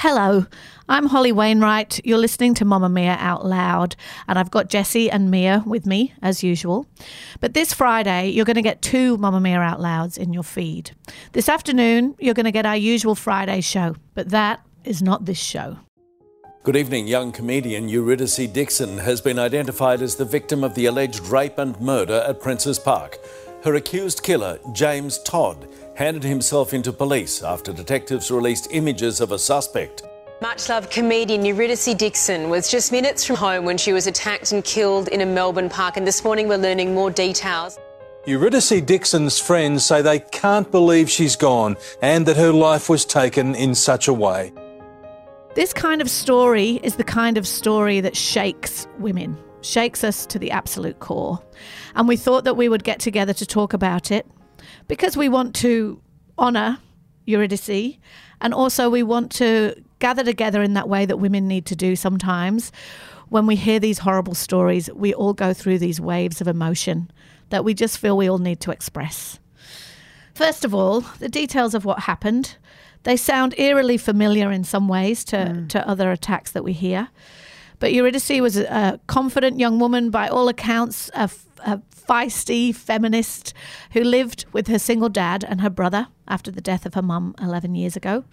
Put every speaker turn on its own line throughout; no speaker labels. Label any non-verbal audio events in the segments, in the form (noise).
Hello, I'm Holly Wainwright. You're listening to Mamamia Out Loud, and I've got Jessie and Mia with me, as usual. But this Friday, you're going to get two Mamamia Out Louds in your feed. This afternoon, you're going to get our usual Friday show, but that is not this show.
Good evening. Young comedian Eurydice Dixon has been identified as the victim of the alleged rape and murder at Princes Park. Her accused killer, Jaymes Todd, handed himself into police after detectives released images of a suspect.
Much loved comedian Eurydice Dixon was just minutes from home when she was attacked and killed in a Melbourne park, and this morning we're learning more details.
Eurydice Dixon's friends say they can't believe she's gone and that her life was taken in such a way.
This kind of story is the kind of story that shakes women, shakes us to the absolute core. And we thought that we would get together to talk about it because we want to honour Eurydice and also we want to gather together in that way that women need to do sometimes. When we hear these horrible stories, we all go through these waves of emotion that we just feel we all need to express. First of all, the details of what happened. They sound eerily familiar in some ways to, mm. to other attacks that we hear. But Eurydice was a confident young woman, by all accounts, a, a feisty feminist who lived with her single dad and her brother after the death of her mum 11 years ago.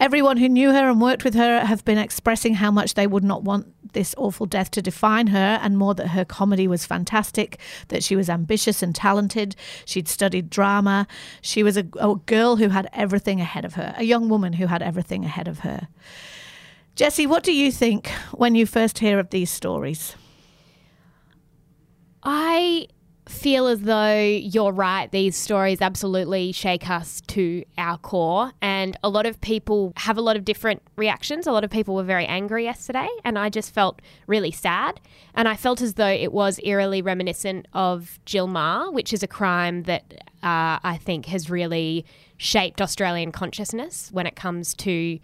Everyone who knew her and worked with her have been expressing how much they would not want this awful death to define her, and more that her comedy was fantastic, that she was ambitious and talented. She'd studied drama. She was a, a girl who had everything ahead of her, a young woman who had everything ahead of her. Jessie, what do you think when you first hear of these stories?
I feel as though you're right. These stories absolutely shake us to our core. And a lot of people have a lot of different reactions. A lot of people were very angry yesterday, and I just felt really sad. And I felt as though it was eerily reminiscent of Jill Meagher, which is a crime that uh, I think has really shaped Australian consciousness when it comes to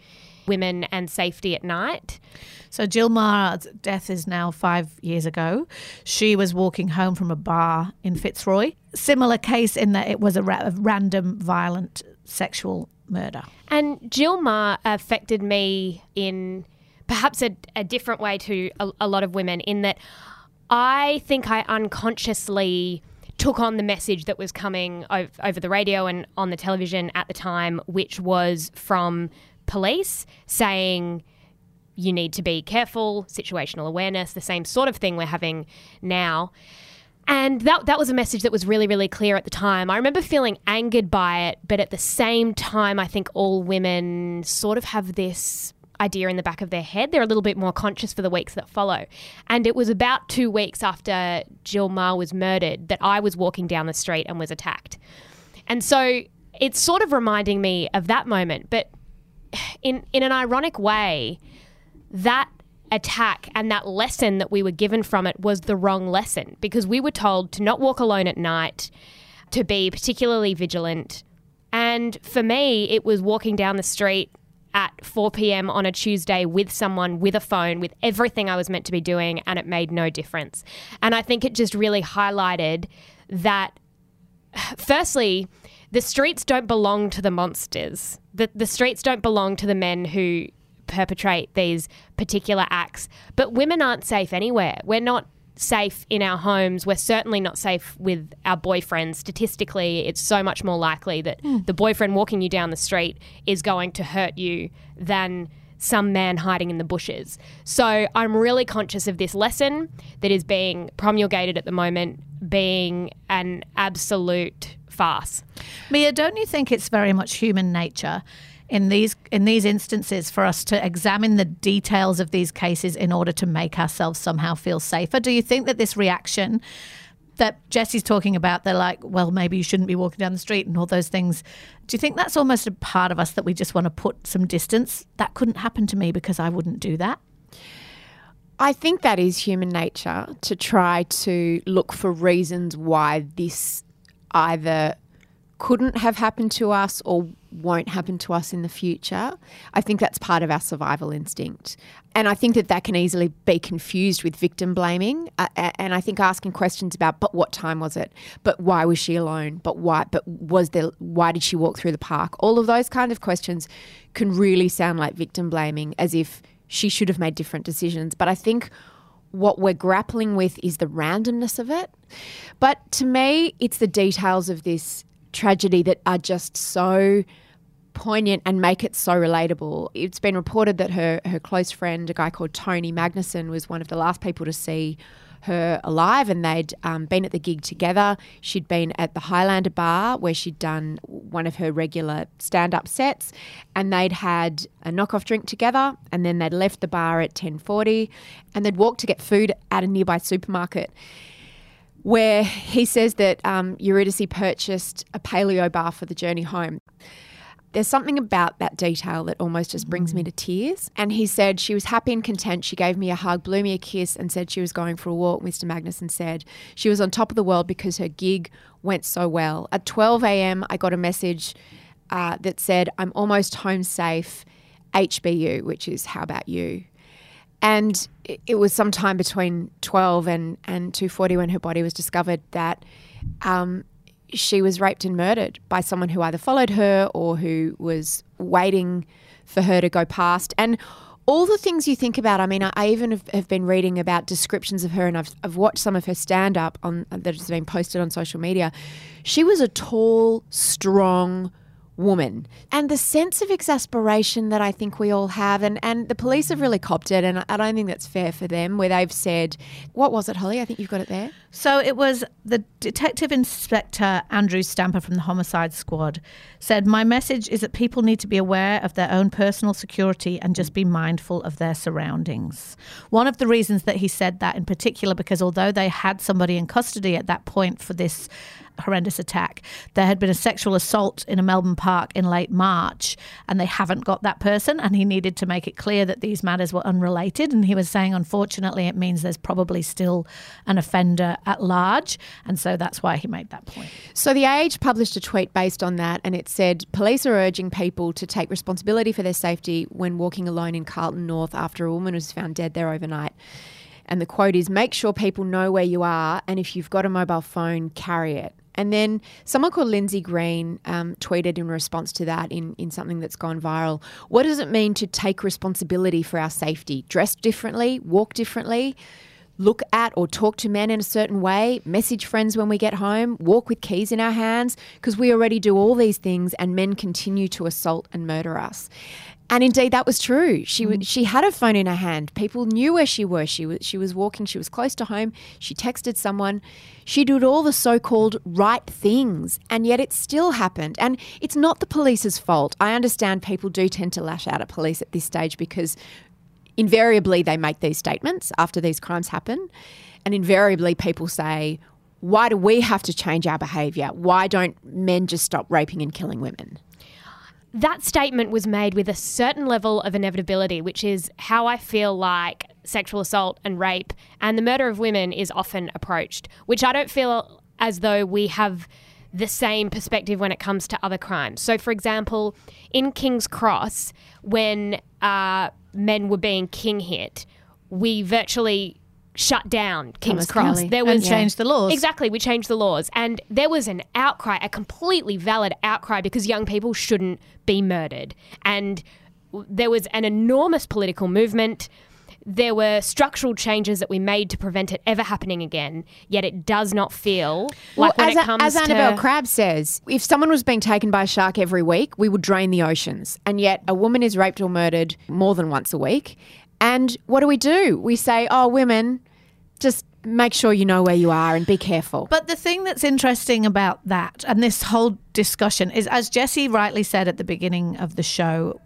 women and safety at night.
So Jill Meagher's death is now five years ago. She was walking home from a bar in Fitzroy. Similar case in that it was a, ra- a random violent sexual murder.
And Jill Meagher affected me in perhaps a, a different way to a, a lot of women in that I think I unconsciously took on the message that was coming over the radio and on the television at the time, which was from police saying you need to be careful, situational awareness, the same sort of thing we're having now. And that, that was a message that was really, really clear at the time. I remember feeling angered by it, but at the same time, I think all women sort of have this idea in the back of their head. They're a little bit more conscious for the weeks that follow. And it was about two weeks after Jill Meagher was murdered that I was walking down the street and was attacked. And so it's sort of reminding me of that moment. But in, in an ironic way, that attack and that lesson that we were given from it was the wrong lesson because we were told to not walk alone at night, to be particularly vigilant. And for me, it was walking down the street at 4 p.m. on a Tuesday with someone with a phone with everything I was meant to be doing, and it made no difference. And I think it just really highlighted that, (sighs) firstly, the streets don't belong to the monsters. The, the streets don't belong to the men who perpetrate these particular acts. But women aren't safe anywhere. We're not safe in our homes. We're certainly not safe with our boyfriends. Statistically, it's so much more likely that mm. the boyfriend walking you down the street is going to hurt you than some man hiding in the bushes. So I'm really conscious of this lesson that is being promulgated at the moment being an absolute farce.
Mia, don't you think it's very much human nature in these in these instances for us to examine the details of these cases in order to make ourselves somehow feel safer? Do you think that this reaction that Jessie's talking about, they're like, well, maybe you shouldn't be walking down the street and all those things. Do you think that's almost a part of us that we just want to put some distance? That couldn't happen to me because I wouldn't do that.
I think that is human nature to try to look for reasons why this either couldn't have happened to us or won't happen to us in the future. I think that's part of our survival instinct. And I think that that can easily be confused with victim blaming. Uh, and I think asking questions about, but what time was it? But why was she alone? But why? But was there? Why did she walk through the park? All of those kind of questions can really sound like victim blaming, as if she should have made different decisions. But I think what we're grappling with is the randomness of it. But to me, it's the details of this tragedy that are just so poignant and make it so relatable. It's been reported that her her close friend, a guy called Tony Magnuson, was one of the last people to see her alive, and they'd um, been at the gig together. She'd been at the Highlander Bar where she'd done one of her regular stand up sets, and they'd had a knockoff drink together, and then they'd left the bar at ten forty, and they'd walked to get food at a nearby supermarket where he says that um, Eurydice purchased a paleo bar for the journey home. There's something about that detail that almost just brings me to tears. And he said she was happy and content. She gave me a hug, blew me a kiss, and said she was going for a walk. Mr. Magnuson said she was on top of the world because her gig went so well. At 12 a.m., I got a message uh, that said, I'm almost home safe, HBU, which is how about you? And it was sometime between 12 and, and 2.40 when her body was discovered that um, she was raped and murdered by someone who either followed her or who was waiting for her to go past. And all the things you think about, I mean, I, even have, have, been reading about descriptions of her and I've, I've watched some of her stand up that has been posted on social media. She was a tall, strong, woman. And the sense of exasperation that I think we all have, and, and the police have really copped it, and I don't think that's fair for them, where they've said, what was it, Holly? I think you've got it there.
So it was the Detective Inspector Andrew Stamper from the Homicide Squad said, My message is that people need to be aware of their own personal security and just be mindful of their surroundings. One of the reasons that he said that in particular, because although they had somebody in custody at that point for this horrendous attack. There had been a sexual assault in a Melbourne park in late March, and they haven't got that person. And he needed to make it clear that these matters were unrelated. And he was saying, unfortunately, it means there's probably still an offender at large. And so that's why he made that point.
So the Age published a tweet based on that, and it said police are urging people to take responsibility for their safety when walking alone in Carlton North after a woman was found dead there overnight. And the quote is make sure people know where you are, and if you've got a mobile phone, carry it. And then someone called Lindsay Green um, tweeted in response to that in, in something that's gone viral. What does it mean to take responsibility for our safety? Dress differently, walk differently, look at or talk to men in a certain way, message friends when we get home, walk with keys in our hands, because we already do all these things and men continue to assault and murder us. And indeed, that was true. She mm. she had a phone in her hand. People knew where she was. She was she was walking. She was close to home. She texted someone. She did all the so-called right things, and yet it still happened. And it's not the police's fault. I understand people do tend to lash out at police at this stage because invariably they make these statements after these crimes happen, and invariably people say, "Why do we have to change our behaviour? Why don't men just stop raping and killing women?"
That statement was made with a certain level of inevitability, which is how I feel like sexual assault and rape and the murder of women is often approached, which I don't feel as though we have the same perspective when it comes to other crimes. So, for example, in King's Cross, when uh, men were being king hit, we virtually shut down King's
Thomas
Cross. There
And
was
changed the laws.
Exactly, we changed the laws, and there was an outcry, a completely valid outcry, because young people shouldn't be murdered, and there was an enormous political movement. There were structural changes that we made to prevent it ever happening again. Yet it does not feel like when
as,
it comes to
as
to
Annabel Crabb says, if someone was being taken by a shark every week, we would drain the oceans. And yet a woman is raped or murdered more than once a week. And what do we do? We say, oh, women, just make sure you know where you are and be careful.
But the thing that's interesting about that and this whole discussion is, as Jessie rightly said at the beginning of the show,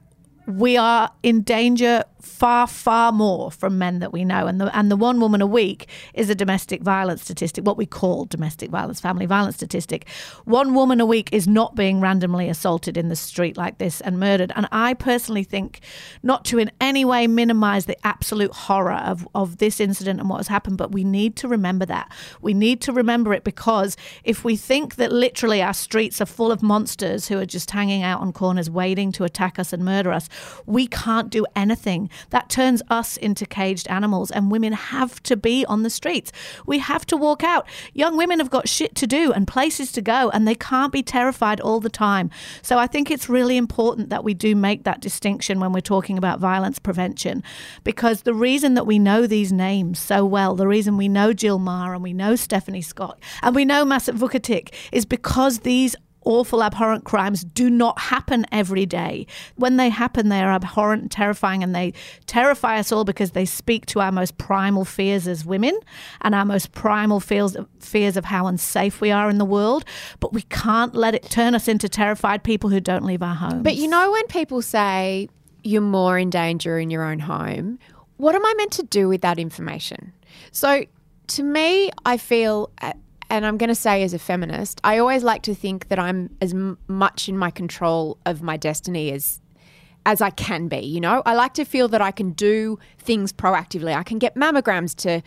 we are in danger far, far more from men that we know. And the, and the one woman a week is a domestic violence statistic, what we call domestic violence, family violence statistic. One woman a week is not being randomly assaulted in the street like this and murdered. And I personally think not to in any way minimize the absolute horror of, of this incident and what has happened, but we need to remember that. We need to remember it because if we think that literally our streets are full of monsters who are just hanging out on corners waiting to attack us and murder us, we can't do anything that turns us into caged animals, and women have to be on the streets. We have to walk out. Young women have got shit to do and places to go, and they can't be terrified all the time. So I think it's really important that we do make that distinction when we're talking about violence prevention, because the reason that we know these names so well, the reason we know Jill Meagher and we know Stephanie Scott and we know Masa Vukotic is because these awful, abhorrent crimes do not happen every day. When they happen, they are abhorrent and terrifying, and they terrify us all because they speak to our most primal fears as women and our most primal fears, fears of how unsafe we are in the world. But we can't let it turn us into terrified people who don't leave our homes.
But you know, when people say you're more in danger in your own home, what am I meant to do with that information? So, to me, I feel uh, and I'm going to say as a feminist, I always like to think that I'm as m- much in my control of my destiny as as I can be, you know? I like to feel that I can do things proactively. I can get mammograms to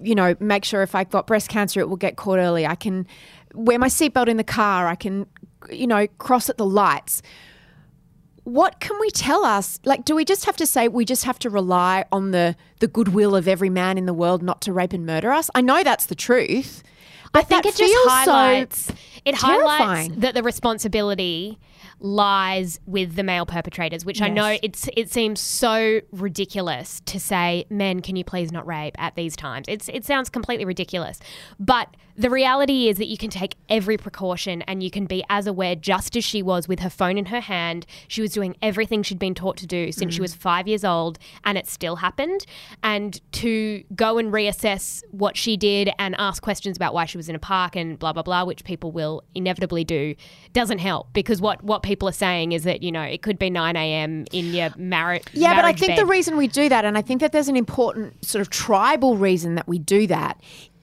you know, make sure if I've got breast cancer it will get caught early. I can wear my seatbelt in the car. I can you know, cross at the lights what can we tell us? Like, do we just have to say we just have to rely on the the goodwill of every man in the world not to rape and murder us? I know that's the truth,
I think it just highlights
so
it highlights that the responsibility lies with the male perpetrators, which yes. I know it's it seems so ridiculous to say, men, can you please not rape at these times? It's it sounds completely ridiculous. But the reality is that you can take every precaution and you can be as aware just as she was with her phone in her hand. She was doing everything she'd been taught to do since mm. she was five years old and it still happened. And to go and reassess what she did and ask questions about why she was in a park and blah blah blah, which people will inevitably do, doesn't help because what what people are saying is that you know it could be nine a.m. in your marriage.
Yeah, but I think bed. the reason we do that, and I think that there's an important sort of tribal reason that we do that.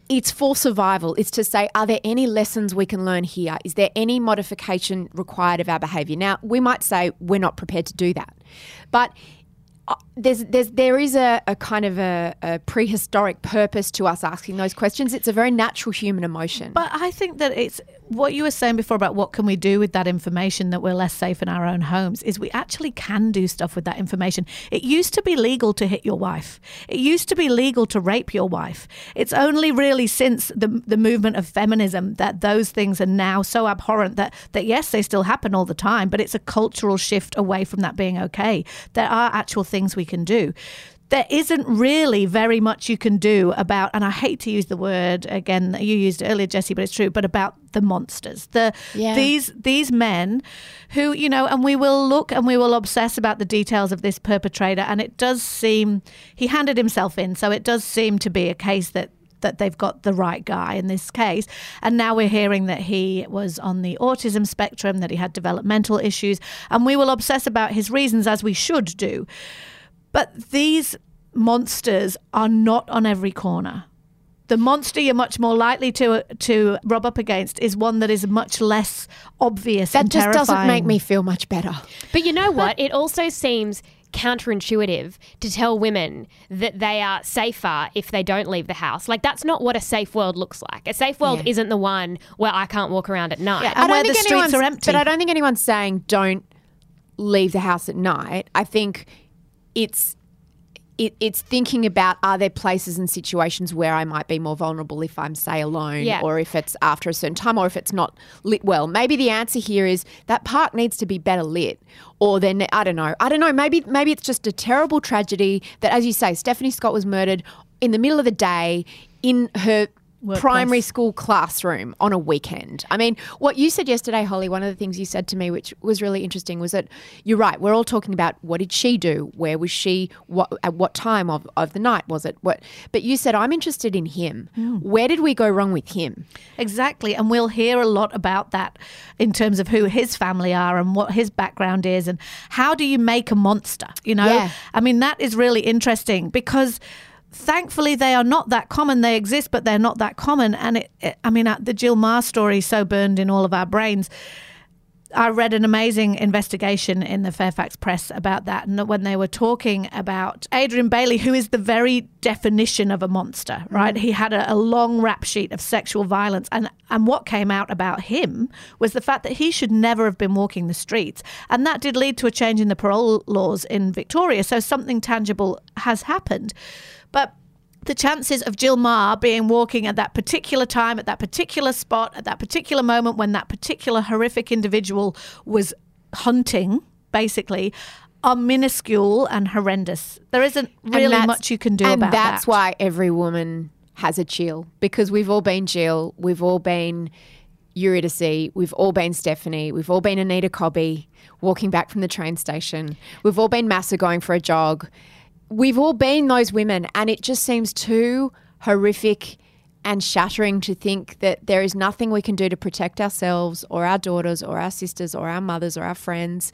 It's for survival. It's to say, are there any lessons we can learn here? Is there any modification required of our behaviour? Now, we might say we're not prepared to do that, but uh, there's, there's, there is a, a kind of a, a, prehistoric purpose to us asking those questions. It's a very natural human emotion.
But I think that it's what you were saying before about what can we do with that information that we're less safe in our own homes is we actually can do stuff with that information. It used to be legal to hit your wife. It used to be legal to rape your wife. It's only really since the the movement of feminism that those things are now so abhorrent that that yes, they still happen all the time, but it's a cultural shift away from that being okay. There are actual things we can do there isn't really very much you can do about, and I hate to use the word again, that you used earlier, Jessie, but it's true, but about the monsters. The yeah. these these men who, you know, and we will look and we will obsess about the details of this perpetrator, and it does seem he handed himself in, so it does seem to be a case that that they've got the right guy in this case. And now we're hearing that he was on the autism spectrum, that he had developmental issues, and we will obsess about his reasons as we should do. But these monsters are not on every corner. The monster you're much more likely to uh, to rub up against is one that is much less obvious.
That
just
terrifying. doesn't make me feel much better.
But you know what? it also seems counterintuitive to tell women that they are safer if they don't leave the house. Like that's not what a safe world looks like. A safe world yeah. isn't the one where I can't walk around at night
yeah, and where the streets are empty.
But I don't think anyone's saying don't leave the house at night. I think it's it, it's thinking about are there places and situations where I might be more vulnerable if I'm, say, alone yeah. or if it's after a certain time or if it's not lit well. Maybe the answer here is that park needs to be better lit. Or then, I don't know. I don't know. Maybe, maybe it's just a terrible tragedy that, as you say, Stephanie Scott was murdered in the middle of the day in her
Workplace.
primary school classroom on a weekend. I mean, what you said yesterday, Holly, one of the things you said to me, which was really interesting, was that you're right. We're all talking about what did she do? Where was she? What at what time of, of the night was it? What? But you said I'm interested in him. Hmm. Where did we go wrong with him?
Exactly. And we'll hear a lot about that in terms of who his family are and what his background is and how do you make a monster, you know?
Yeah.
I mean, that is really interesting because thankfully they are not that common. They exist, but they're not that common. And it, it, I mean, uh, the Jill Meagher story is so burned in all of our brains. I read an amazing investigation in the Fairfax Press about that, and when they were talking about Adrian Bayley, who is the very definition of a monster, right? He had a, a long rap sheet of sexual violence, and and what came out about him was the fact that he should never have been walking the streets, and that did lead to a change in the parole laws in Victoria. So something tangible has happened, but the chances of Jill Meagher being walking at that particular time, at that particular spot, at that particular moment when that particular horrific individual was hunting, basically, are minuscule and horrendous. There isn't really much you can do about it.
and
about
that's
that.
why every woman has a chill because we've all been Jill, we've all been Eurydice, we've all been Stephanie, we've all been Anita Cobby walking back from the train station, we've all been Masa going for a jog. We've all been those women, and it just seems too horrific and shattering to think that there is nothing we can do to protect ourselves or our daughters or our sisters or our mothers or our friends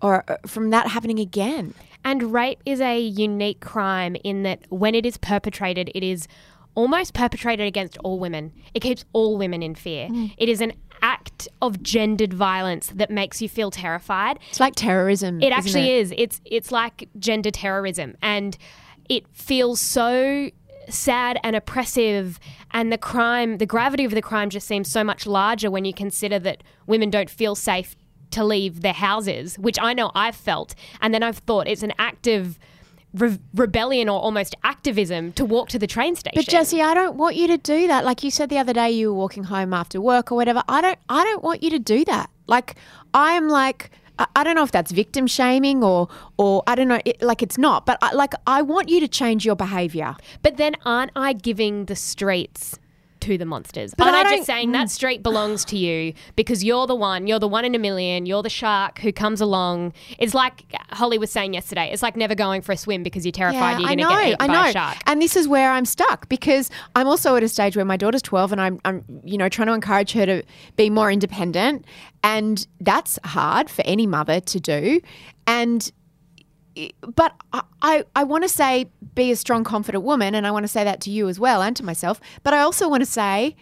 or uh, from that happening again.
And rape is a unique crime in that when it is perpetrated, it is almost perpetrated against all women. It keeps all women in fear. It is an act of gendered violence that makes you feel terrified.
It's like terrorism.
It actually
it?
is. It's it's like gender terrorism, and it feels so sad and oppressive. And the crime, the gravity of the crime, just seems so much larger when you consider that women don't feel safe to leave their houses, which I know I've felt. And then I've thought it's an act of re- rebellion or almost activism to walk to the train station.
But Jessie, I don't want you to do that. Like you said the other day, you were walking home after work or whatever. I don't. I don't want you to do that. Like I am like. I- I don't know if that's victim shaming or, or I don't know, it, like it's not, but I, like I want you to change your behavior.
But then aren't I giving the streets to the monsters?
But
aren't
I
I,
don't-
just saying hmm. that street belongs to you because you're the one, you're the one in a million, you're the shark who comes along. It's like Holly was saying yesterday, it's like never going for a swim because you're terrified you're going to get eaten
I
by
know.
a shark.
And this is where I'm stuck because I'm also at a stage where my daughter's 12 and I'm, I'm, you know, trying to encourage her to be more independent. And that's hard for any mother to do. And, but I, I, I want to say be a strong, confident woman. And I want to say that to you as well and to myself. But I also want to say,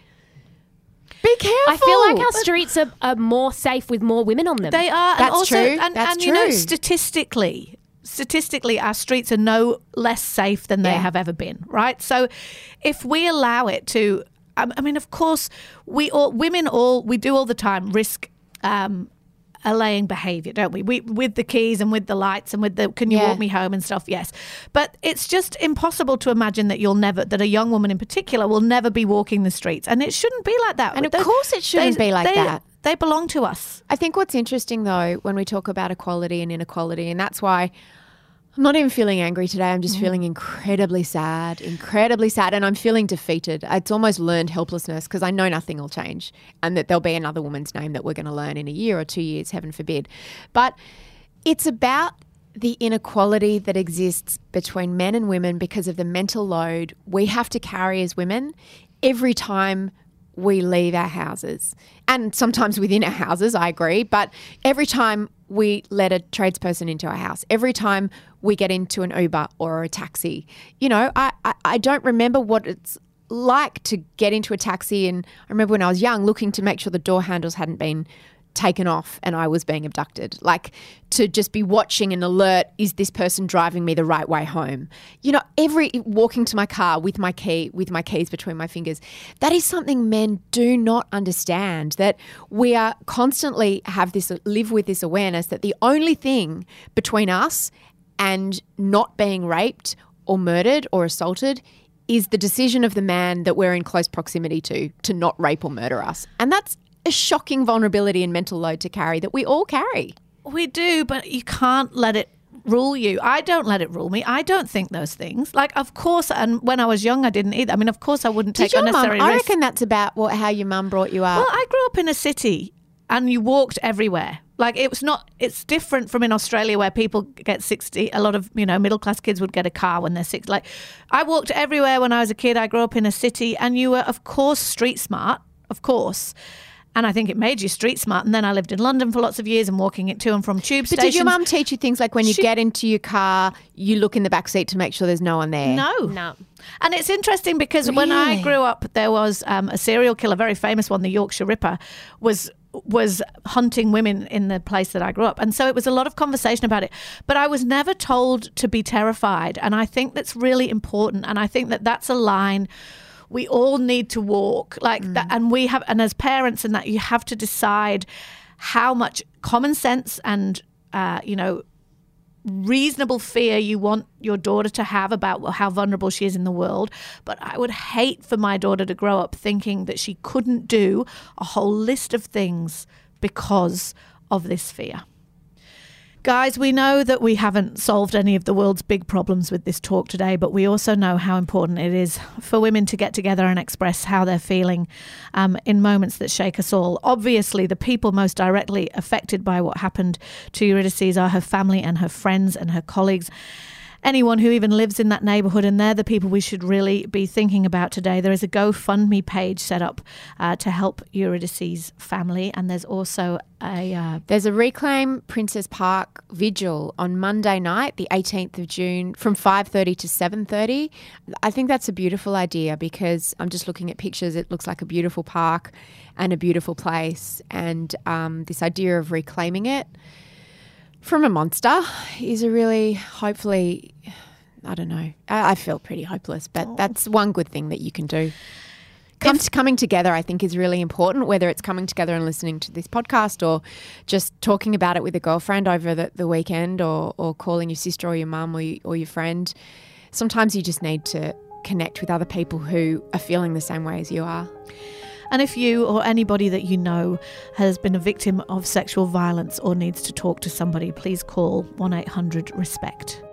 be careful.
I feel like our streets are, are more safe with more women on them.
They are, and
That's
also,
true.
and,
That's
and you know,
true.
statistically, statistically, our streets are no less safe than they
Yeah.
have ever been. Right. So, if we allow it to, I I mean, of course, we all women all we do all the time risk. Um, allaying behavior don't we? we with the keys and with the lights and with the can you
Yeah.
walk me home and stuff yes but it's just impossible to imagine that you'll never that a young woman in particular will never be walking the streets and it shouldn't be like that
And of
They-
course it shouldn't
they-
be like
they-
that.
they belong to us
I think what's interesting though, when we talk about equality and inequality, and that's why I'm not even feeling angry today. I'm just mm-hmm. feeling incredibly sad, incredibly sad, and I'm feeling defeated. It's almost learned helplessness because I know nothing will change and that there'll be another woman's name that we're going to learn in a year or two years, heaven forbid. But it's about the inequality that exists between men and women because of the mental load we have to carry as women every time we leave our houses. And sometimes within our houses, I agree, but every time we let a tradesperson into our house, every time we get into an Uber or a taxi, you know, I, I, I don't remember what it's like to get into a taxi. And I remember when I was young looking to make sure the door handles hadn't been taken off and I was being abducted. Like to just be watching and alert, is this person driving me the right way home? You know, every walking to my car with my key, with my keys between my fingers, that is something men do not understand. That we are constantly have this live with this awareness that the only thing between us and not being raped or murdered or assaulted is the decision of the man that we're in close proximity to to not rape or murder us. And that's a shocking vulnerability and mental load to carry that we all carry.
We do, but you can't let it rule you. I don't let it rule me. I don't think those things. Like, of course, and when I was young, I didn't either. I mean, of course, I wouldn't
Did
take
your mum? I
risks.
reckon that's about what how your mum brought you up.
Well, I grew up in a city and you walked everywhere. Like it was not it's different from in Australia where people get 60 a lot of, you know, middle class kids would get a car when they're 6 like I walked everywhere when I was a kid. I grew up in a city and you were of course street smart, of course. And I think it made you street smart. And then I lived in London for lots of years and walking it to and from tube
but
stations.
did your mum teach you things like when you
She-
get into your car, you look in the back seat to make sure there's no one there?
No.
No.
And it's interesting because when I grew up, there was um, a serial killer, very famous one, the Yorkshire Ripper, was was hunting women in the place that I grew up. And so it was a lot of conversation about it. But I was never told to be terrified. And I think that's really important. And I think that that's a line we all need to walk like that and we have and as parents and that you have to decide how much common sense and uh, you know reasonable fear you want your daughter to have about how vulnerable she is in the world. But I would hate for my daughter to grow up thinking that she couldn't do a whole list of things because of this fear. Guys, we know that we haven't solved any of the world's big problems with this talk today, but we also know how important it is for women to get together and express how they're feeling um, in moments that shake us all. Obviously, the people most directly affected by what happened to Eurydice are her family and her friends and her colleagues anyone who even lives in that neighborhood, and they're the people we should really be thinking about today. There is a GoFundMe page set up uh, to help Eurydice's family, and there's also a uh,
There's a Reclaim Princes Park vigil on Monday night, the 18th of June, from 5:30 to 7:30. I think that's a beautiful idea because I'm just looking at pictures. It looks like a beautiful park and a beautiful place, and um, this idea of reclaiming it from a monster is a really hopefully. I don't know. I, I feel pretty hopeless, but oh. that's one good thing that you can do. Come coming together, I think, is really important, whether it's coming together and listening to this podcast or just talking about it with a girlfriend over the, the weekend or, or calling your sister or your mum or, you, or your friend. Sometimes you just need to connect with other people who are feeling the same way as you are.
And if you or anybody that you know has been a victim of sexual violence or needs to talk to somebody, please call 1 800 RESPECT.